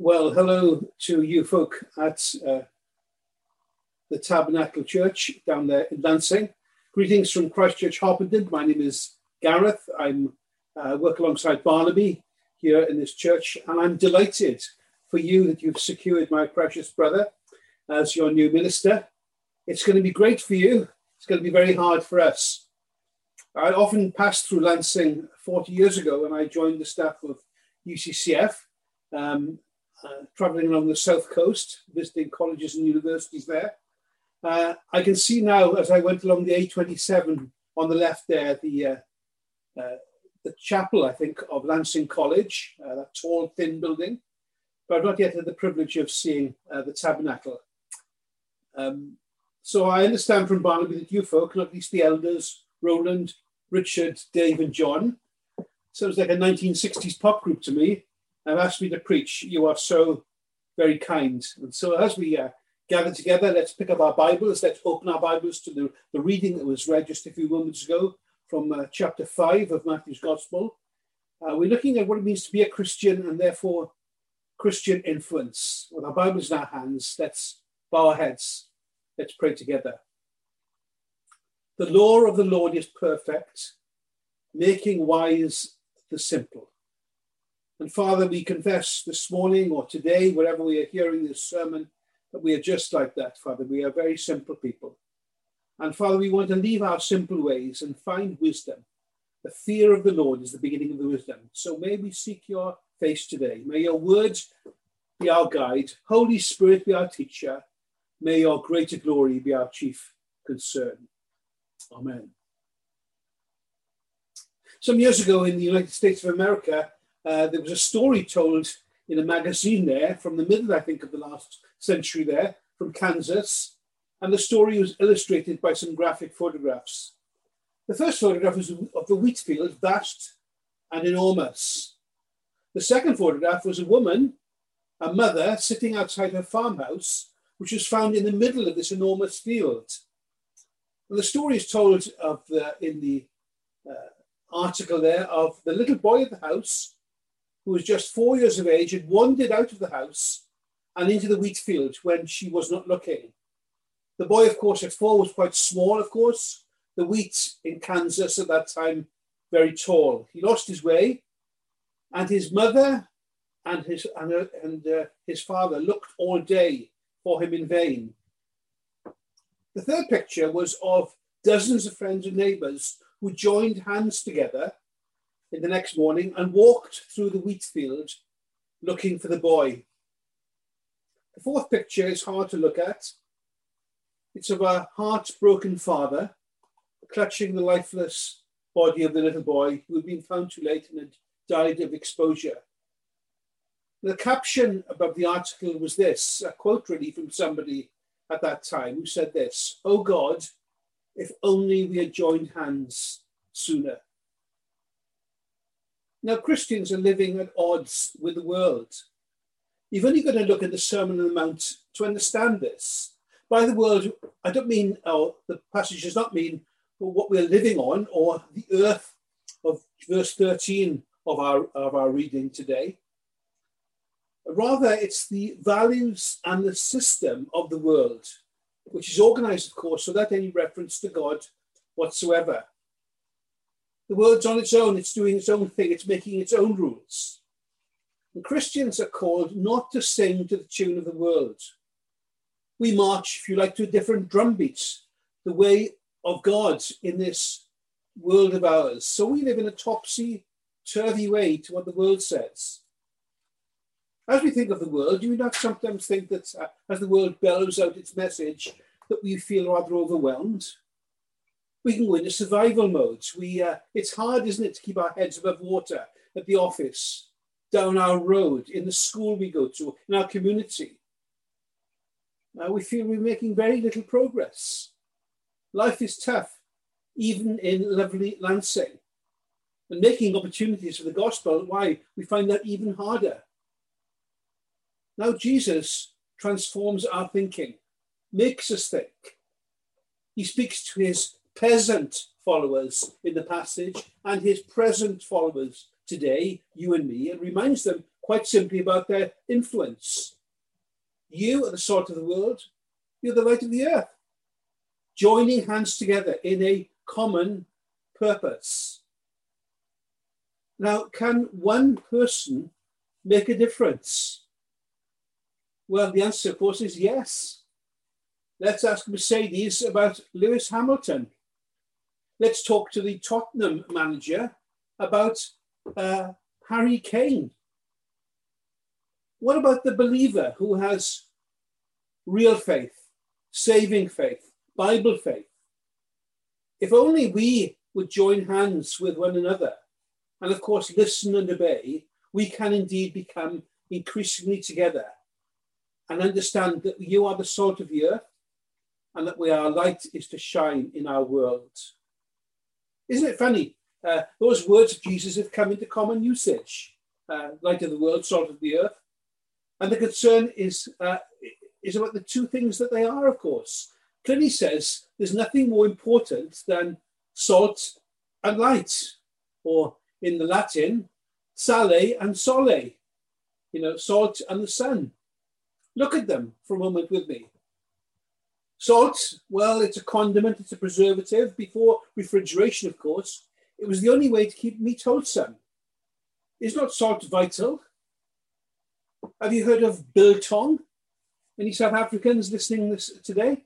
Well, hello to you folk at uh, the Tabernacle Church down there in Lancing. Greetings from Christchurch Harpenden. My name is Gareth. I'm uh, work alongside Barnaby here in this church, and I'm delighted for you that you've secured my precious brother as your new minister. It's going to be great for you. It's going to be very hard for us. I often passed through Lancing 40 years ago when I joined the staff of UCCF, um, uh, traveling along the south coast, visiting colleges and universities there. Uh, I can see now as I went along the A27 on the left there, the uh, uh the chapel, I think, of Lancing College, uh, that tall, thin building. But I've not yet had the privilege of seeing uh, the tabernacle. Um, so I understand from Barnaby that you folk, not least the elders, Roland, Richard, Dave, and John, sounds like a 1960s pop group to me, have asked me to preach. You are so very kind. And so as we uh, gather together, let's pick up our Bibles. Let's open our Bibles to the, the reading that was read just a few moments ago from uh, chapter 5 of Matthew's Gospel. Uh, we're looking at what it means to be a Christian and therefore Christian influence. With our Bibles in our hands, let's bow our heads. Let's pray together. The law of the Lord is perfect, making wise the simple. And Father, we confess this morning or today, wherever we are hearing this sermon, that we are just like that, Father. We are very simple people. And Father, we want to leave our simple ways and find wisdom. The fear of the Lord is the beginning of the wisdom. So may we seek your face today. May your words be our guide. Holy Spirit be our teacher. May your greater glory be our chief concern. Amen. Some years ago in the United States of America, uh, there was a story told in a magazine there from the middle, I think, of the last century there, from Kansas. And the story was illustrated by some graphic photographs. The first photograph was of the wheat field, vast and enormous. The second photograph was a woman, a mother, sitting outside her farmhouse, which was found in the middle of this enormous field. And the story is told of the, in the uh, article there of the little boy at the house who was just four years of age, had wandered out of the house and into the wheat field when she was not looking. The boy, of course, at four was quite small, of course. The wheat in Kansas at that time, very tall. He lost his way, and his mother and his, and, uh, and uh, his father looked all day for him in vain. The third picture was of dozens of friends and neighbours who joined hands together in the next morning and walked through the wheat field looking for the boy. The fourth picture is hard to look at. It's of a heartbroken father clutching the lifeless body of the little boy who had been found too late and had died of exposure. The caption above the article was this a quote really from somebody at that time who said this Oh God, if only we had joined hands sooner. Now, Christians are living at odds with the world. You've only got to look at the Sermon on the Mount to understand this. By the world, I don't mean, oh, the passage does not mean what we're living on or the earth of verse 13 of our, of our reading today. Rather, it's the values and the system of the world, which is organized, of course, without any reference to God whatsoever. The world's on its own, it's doing its own thing, it's making its own rules. And Christians are called not to sing to the tune of the world. We march, if you like, to different drum beats, the way of God in this world of ours. So we live in a topsy turvy way to what the world says. As we think of the world, do we not sometimes think that uh, as the world bellows out its message, that we feel rather overwhelmed? We can go into survival modes. We, uh, it's hard, isn't it, to keep our heads above water at the office, down our road, in the school we go to, in our community. Now we feel we're making very little progress. Life is tough, even in lovely Lancing. And making opportunities for the gospel, why? We find that even harder. Now Jesus transforms our thinking, makes us think. He speaks to his peasant followers in the passage and his present followers today, you and me, and reminds them quite simply about their influence. You are the salt of the world, you're the light of the earth, joining hands together in a common purpose. Now, can one person make a difference? Well, the answer, of course, is yes. Let's ask Mercedes about Lewis Hamilton. Let's talk to the Tottenham manager about uh, Harry Kane. What about the believer who has real faith, saving faith, Bible faith? If only we would join hands with one another and, of course, listen and obey, we can indeed become increasingly together and understand that you are the salt of the earth and that we our light is to shine in our world. Isn't it funny? Uh, those words of Jesus have come into common usage uh, light of the world, salt of the earth. And the concern is, uh, is about the two things that they are, of course. Pliny says there's nothing more important than salt and light, or in the Latin, sale and sole, you know, salt and the sun. Look at them for a moment with me. Salt, well, it's a condiment, it's a preservative. Before refrigeration, of course, it was the only way to keep meat wholesome. Is not salt vital? Have you heard of biltong? Any South Africans listening this today?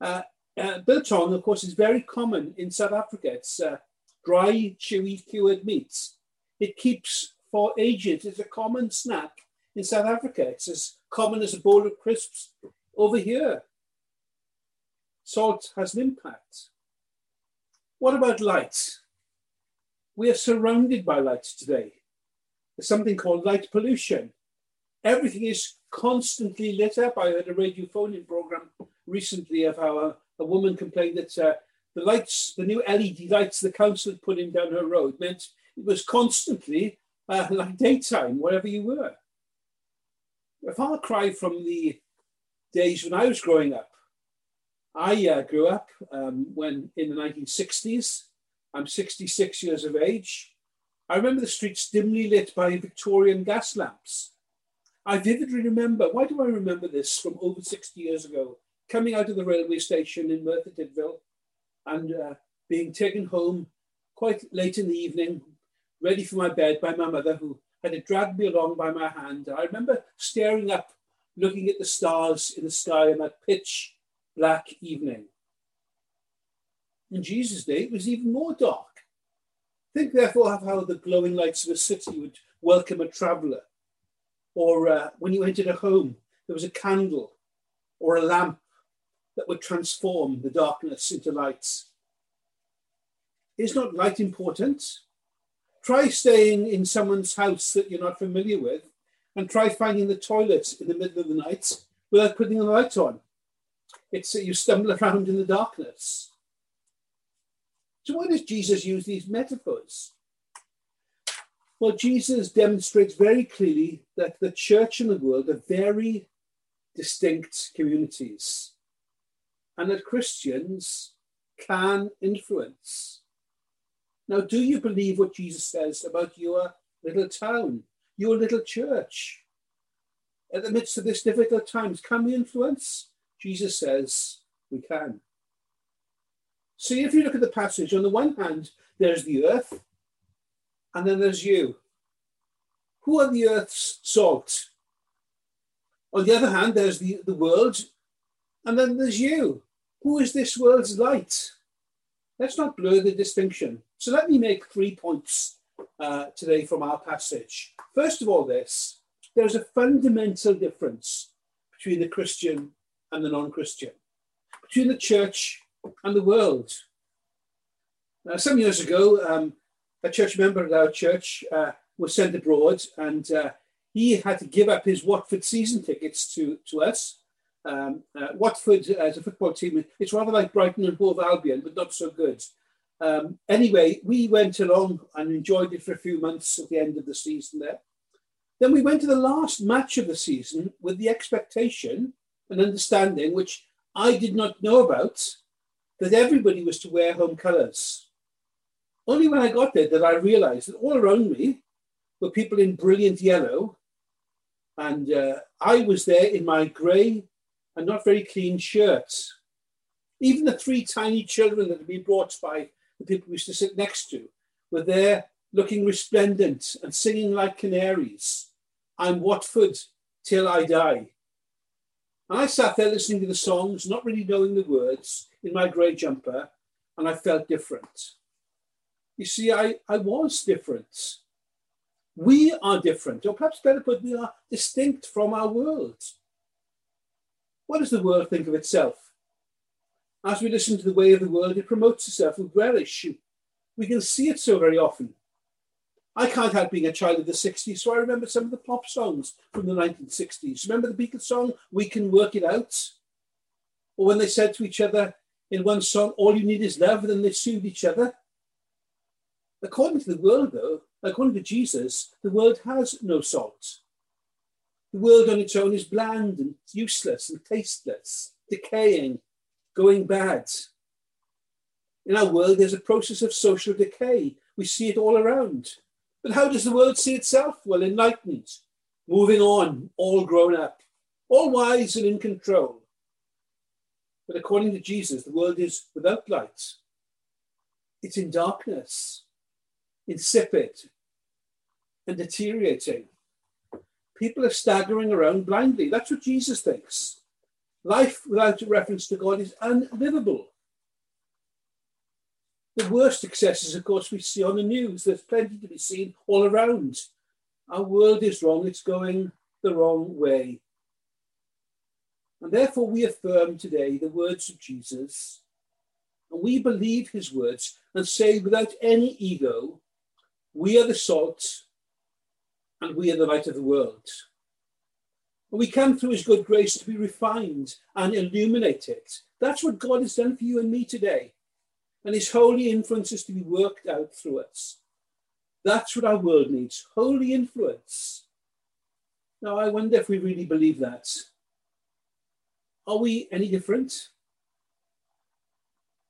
Uh, uh, biltong, of course, is very common in South Africa. It's uh, dry, chewy, cured meats. It keeps for ages. It's a common snack in South Africa. It's as common as a bowl of crisps over here. Salt has an impact. What about light? We are surrounded by light today. There's something called light pollution. Everything is constantly lit up. I heard a radio phone-in program recently of how a, a woman complained that uh, the lights, the new LED lights the council had put in down her road meant it was constantly uh, like daytime, wherever you were. A far cry from the days when I was growing up. I uh, grew up um, when in the 1960s. I'm 66 years of age. I remember the streets dimly lit by Victorian gas lamps. I vividly remember, why do I remember this from over 60 years ago? Coming out of the railway station in Merthyr Tydfil and uh, being taken home quite late in the evening, ready for my bed by my mother, who had dragged me along by my hand. I remember staring up, looking at the stars in the sky on that pitch black evening. In Jesus' day, it was even more dark. Think, therefore, of how the glowing lights of a city would welcome a traveller. Or uh, when you entered a home, there was a candle or a lamp that would transform the darkness into lights. Is not light important? Try staying in someone's house that you're not familiar with and try finding the toilet in the middle of the night without putting the light on. It's you stumble around in the darkness. So why does Jesus use these metaphors? Well, Jesus demonstrates very clearly that the church and the world are very distinct communities and that Christians can influence. Now, do you believe what Jesus says about your little town, your little church? At the midst of this difficult times, can we influence? Jesus says we can. See, if you look at the passage, on the one hand, there's the earth, and then there's you. Who are the earth's salt? On the other hand, there's the, the world, and then there's you. Who is this world's light? Let's not blur the distinction. So let me make three points uh, today from our passage. First of all, this there's a fundamental difference between the Christian and the non Christian, between the church and the world. Now, some years ago, um, a church member at our church uh, was sent abroad and uh, he had to give up his Watford season tickets to, to us. Um, uh, Watford as a football team, it's rather like Brighton and Hove Albion, but not so good. Um, anyway, we went along and enjoyed it for a few months at the end of the season there. Then we went to the last match of the season with the expectation and understanding, which I did not know about, that everybody was to wear home colours. Only when I got there did I realise that all around me were people in brilliant yellow And uh, I was there in my grey and not very clean shirt. Even the three tiny children that had been brought by the people we used to sit next to were there looking resplendent and singing like canaries. I'm Watford till I die. I sat there listening to the songs, not really knowing the words, in my grey jumper, and I felt different. You see, I, I was different. We are different, or perhaps better put, we are distinct from our world. What does the world think of itself? As we listen to the way of the world, it promotes itself with relish. We can see it so very often. I can't help being a child of the 60s, so I remember some of the pop songs from the 1960s. Remember the Beatles song, We Can Work It Out? Or when they said to each other in one song, All you need is love, and then they sued each other. According to the world, though, according to Jesus, the world has no salt. The world on its own is bland and useless and tasteless, decaying, going bad. In our world, there's a process of social decay. We see it all around. But how does the world see itself? Well, enlightened, moving on, all grown up, all wise and in control. But according to Jesus, the world is without light. It's in darkness, insipid, and deteriorating. People are staggering around blindly. That's what Jesus thinks. Life without reference to God is unlivable. The worst excesses, of course, we see on the news. There's plenty to be seen all around. Our world is wrong, it's going the wrong way. And therefore, we affirm today the words of Jesus, and we believe his words and say without any ego, we are the salt and we are the light of the world. And we come through his good grace to be refined and illuminated. That's what God has done for you and me today. And his holy influence is to be worked out through us. That's what our world needs holy influence. Now, I wonder if we really believe that. Are we any different?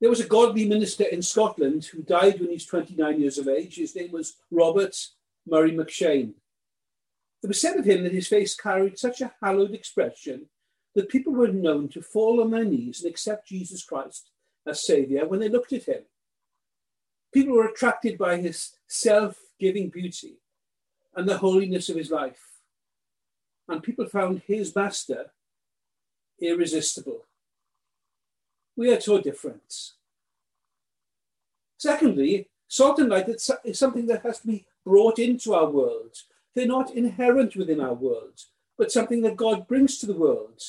There was a godly minister in Scotland who died when he was 29 years of age. His name was Robert Murray McCheyne. It was said of him that his face carried such a hallowed expression that people were known to fall on their knees and accept Jesus Christ as Saviour when they looked at him. People were attracted by his self giving beauty and the holiness of his life. And people found his master irresistible. We are so different. Secondly, salt and light is something that has to be brought into our world they're not inherent within our world, but something that God brings to the world.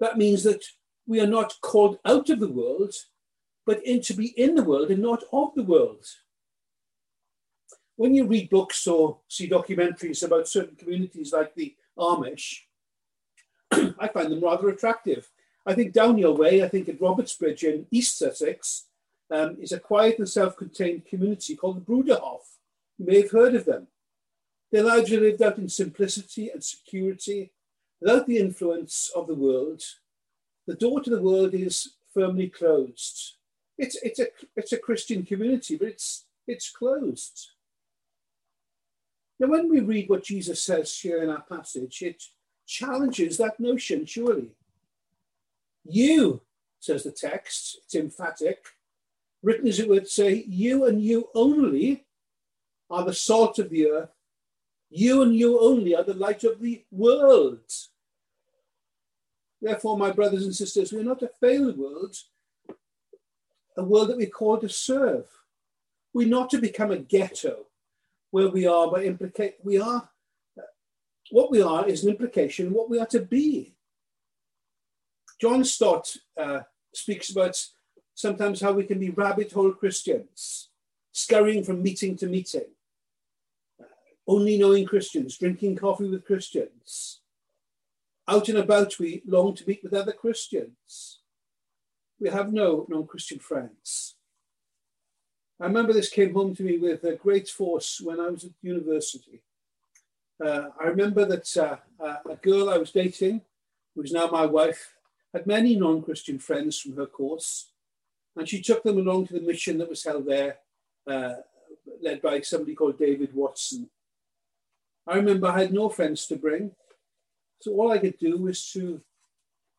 That means that we are not called out of the world, but in to be in the world and not of the world. When you read books or see documentaries about certain communities like the Amish, I find them rather attractive. I think down your way, I think at Robertsbridge in East Sussex, um, is a quiet and self contained community called the Bruderhof. You may have heard of them. Their lives are lived out in simplicity and security, without the influence of the world. The door to the world is firmly closed. It's, it's, a, it's a Christian community, but it's, it's closed. Now, when we read what Jesus says here in our passage, it challenges that notion, surely. You, says the text, it's emphatic, written as it would say, you and you only are the salt of the earth you and you only are the light of the world. Therefore, my brothers and sisters, we're not a failed world, a world that we're called to serve. We're not to become a ghetto where we are by implicate we are what we are is an implication what we are to be. John Stott uh, speaks about sometimes how we can be rabbit hole Christians, scurrying from meeting to meeting only knowing Christians, drinking coffee with Christians. Out and about, we long to meet with other Christians. We have no non Christian friends. I remember this came home to me with a great force when I was at university. Uh, I remember that uh, uh a girl I was dating, who is now my wife, had many non Christian friends from her course, and she took them along to the mission that was held there, uh, led by somebody called David Watson. I remember I had no friends to bring. So all I could do was to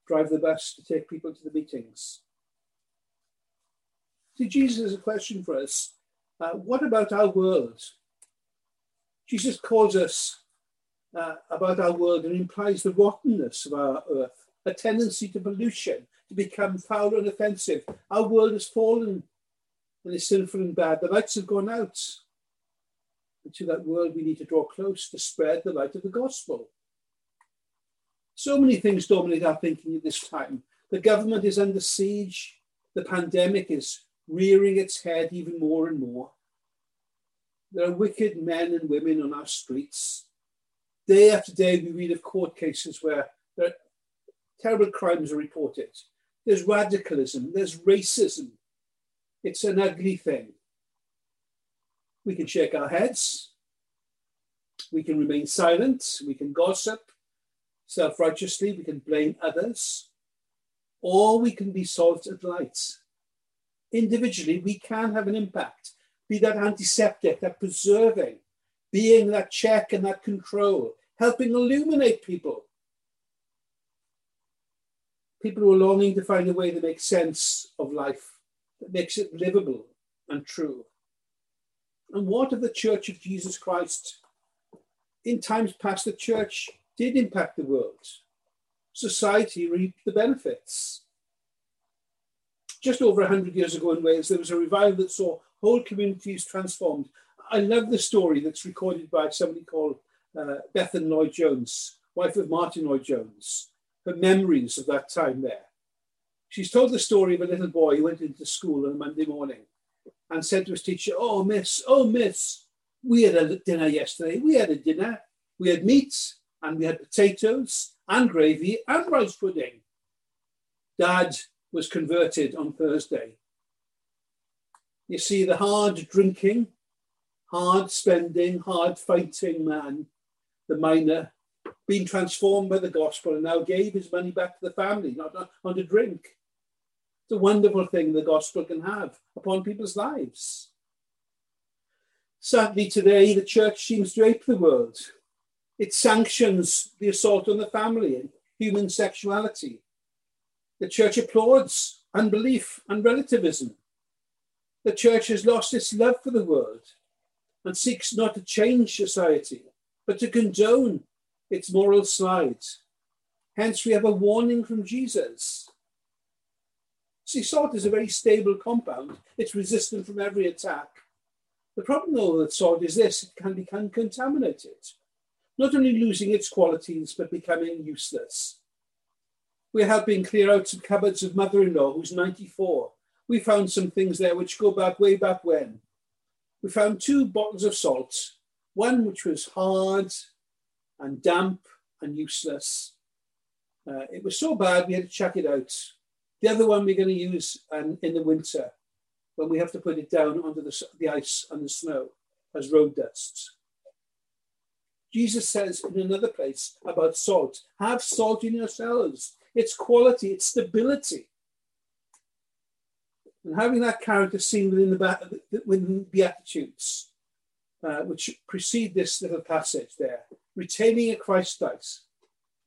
drive the bus to take people to the meetings. See, Jesus has a question for us. Uh, what about our world? Jesus calls us uh, about our world and implies the rottenness of our earth, a tendency to pollution, to become foul and offensive. Our world has fallen and is sinful and bad. The lights have gone out. And to that world, we need to draw close to spread the light of the gospel. So many things dominate our thinking at this time. The government is under siege. The pandemic is rearing its head even more and more. There are wicked men and women on our streets. Day after day, we read of court cases where terrible crimes are reported. There's radicalism, there's racism. It's an ugly thing. We can shake our heads, we can remain silent, we can gossip self righteously, we can blame others, or we can be salt and light. Individually, we can have an impact, be that antiseptic, that preserving, being that check and that control, helping illuminate people. People who are longing to find a way to make sense of life that makes it livable and true. And what of the Church of Jesus Christ? In times past, the church did impact the world. Society reaped the benefits. Just over 100 years ago in Wales, there was a revival that saw whole communities transformed. I love the story that's recorded by somebody called uh, Bethan Lloyd Jones, wife of Martyn Lloyd Jones, her memories of that time there. She's told the story of a little boy who went into school on a Monday morning and said to his teacher, Oh, miss, oh, miss, we had a dinner yesterday. We had a dinner. We had meat and we had potatoes and gravy and rice pudding. Dad was converted on Thursday. You see, the hard drinking, hard spending, hard fighting man, the miner, being transformed by the gospel and now gave his money back to the family, not on to drink. It's a wonderful thing the gospel can have upon people's lives. Sadly, today, the church seems to ape the world. It sanctions the assault on the family and human sexuality. The church applauds unbelief and relativism the church has lost its love for the world and seeks not to change society, but to condone its moral slides. Hence, we have a warning from Jesus. See, salt is a very stable compound, it's resistant from every attack. The problem, though, with salt is this it can become contaminated, not only losing its qualities, but becoming useless. We're helping clear out some cupboards of mother in law who's 94 we found some things there which go back way back when. We found two bottles of salt, one which was hard and damp and useless. Uh, it was so bad we had to chuck it out. The other one we're going to use um, in the winter when we have to put it down under the, the ice and the snow as road dust. Jesus says in another place about salt have salt in yourselves, its quality, its stability. And having that character seen within the, within Beatitudes, uh, which precede this little passage there, retaining a Christ like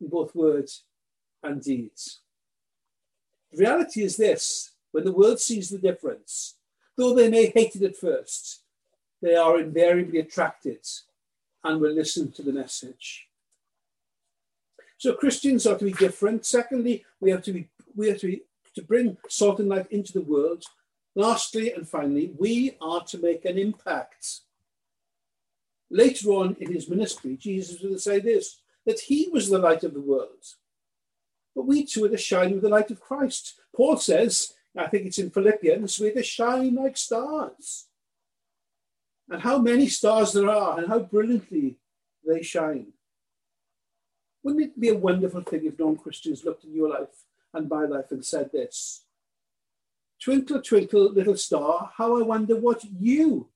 in both words and deeds. The reality is this when the world sees the difference, though they may hate it at first, they are invariably attracted and will listen to the message. So Christians are to be different. Secondly, we have to be we have to be to bring salt and light into the world. Lastly and finally, we are to make an impact. Later on in his ministry, Jesus will say this that he was the light of the world. But we too are to shine with the light of Christ. Paul says, I think it's in Philippians, we're to shine like stars. And how many stars there are, and how brilliantly they shine. Wouldn't it be a wonderful thing if non Christians looked at your life and my life and said this Twinkle, twinkle, little star, how I wonder what you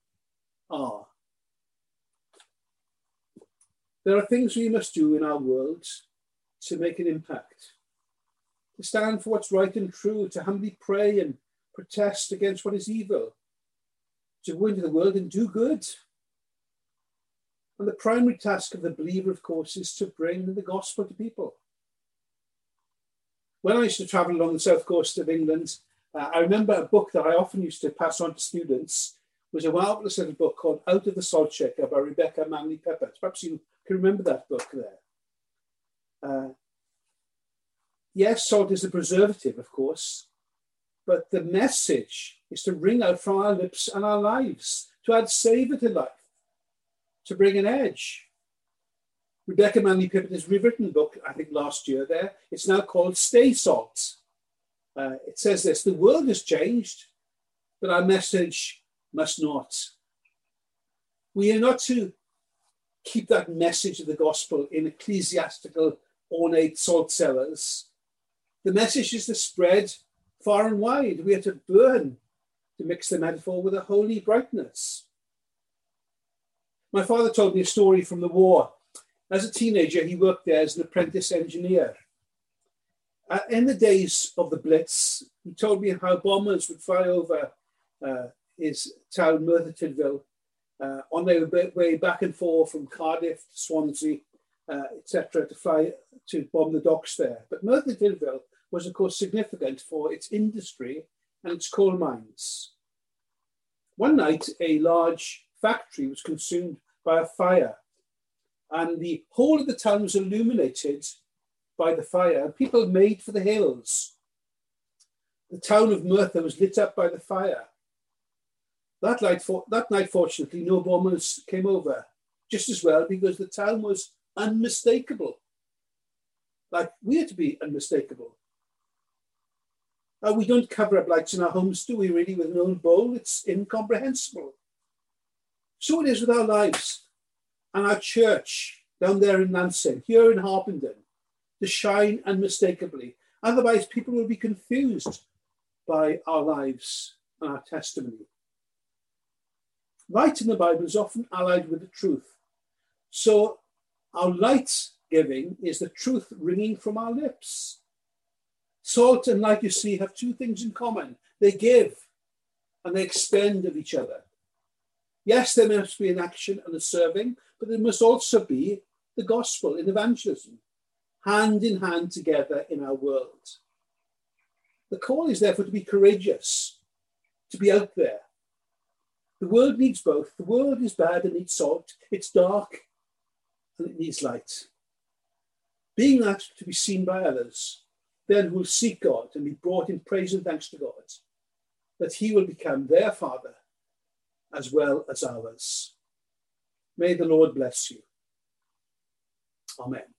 are. There are things we must do in our world to make an impact, to stand for what's right and true, to humbly pray and protest against what is evil, to go into the world and do good. And the primary task of the believer, of course, is to bring the gospel to people. When I used to travel along the south coast of England, uh, I remember a book that I often used to pass on to students was a marvelous little book called Out of the Salt Shaker by Rebecca Manley Pippert. Perhaps you can remember that book there. Uh, yes, salt is a preservative, of course, but the message is to ring out from our lips and our lives, to add savour to life, to bring an edge. Rebecca Manley Pippert has rewritten a book, I think last year there. It's now called Stay Salt. Uh, it says this the world has changed, but our message must not. We are not to keep that message of the gospel in ecclesiastical, ornate salt cellars. The message is to spread far and wide. We are to burn, to mix the metaphor with a holy brightness. My father told me a story from the war. As a teenager, he worked there as an apprentice engineer. Uh, in the days of the Blitz, he told me how bombers would fly over uh, his town, Merthyr uh, on their way back and forth from Cardiff to Swansea, uh, etc., to fly to bomb the docks there. But Merthyr was, of course, significant for its industry and its coal mines. One night, a large factory was consumed by a fire, and the whole of the town was illuminated by the fire, and people made for the hills. The town of Merthyr was lit up by the fire. That night, that night, fortunately, no bombers came over, just as well because the town was unmistakable. Like we are to be unmistakable. Uh, we don't cover up lights in our homes, do we, really, with an old bowl? It's incomprehensible. So it is with our lives and our church down there in Lancing, here in Harpenden, to shine unmistakably. Otherwise, people will be confused by our lives and our testimony. Light in the Bible is often allied with the truth. So our light giving is the truth ringing from our lips. Salt and light, you see, have two things in common they give and they expend of each other. Yes, there must be an action and a serving, but there must also be the gospel in evangelism, hand in hand together in our world. The call is therefore to be courageous, to be out there, the world needs both. The world is bad and needs salt. It's dark and it needs light. Being that to be seen by others, then will seek God and be brought in praise and thanks to God, that he will become their Father as well as ours. May the Lord bless you. Amen.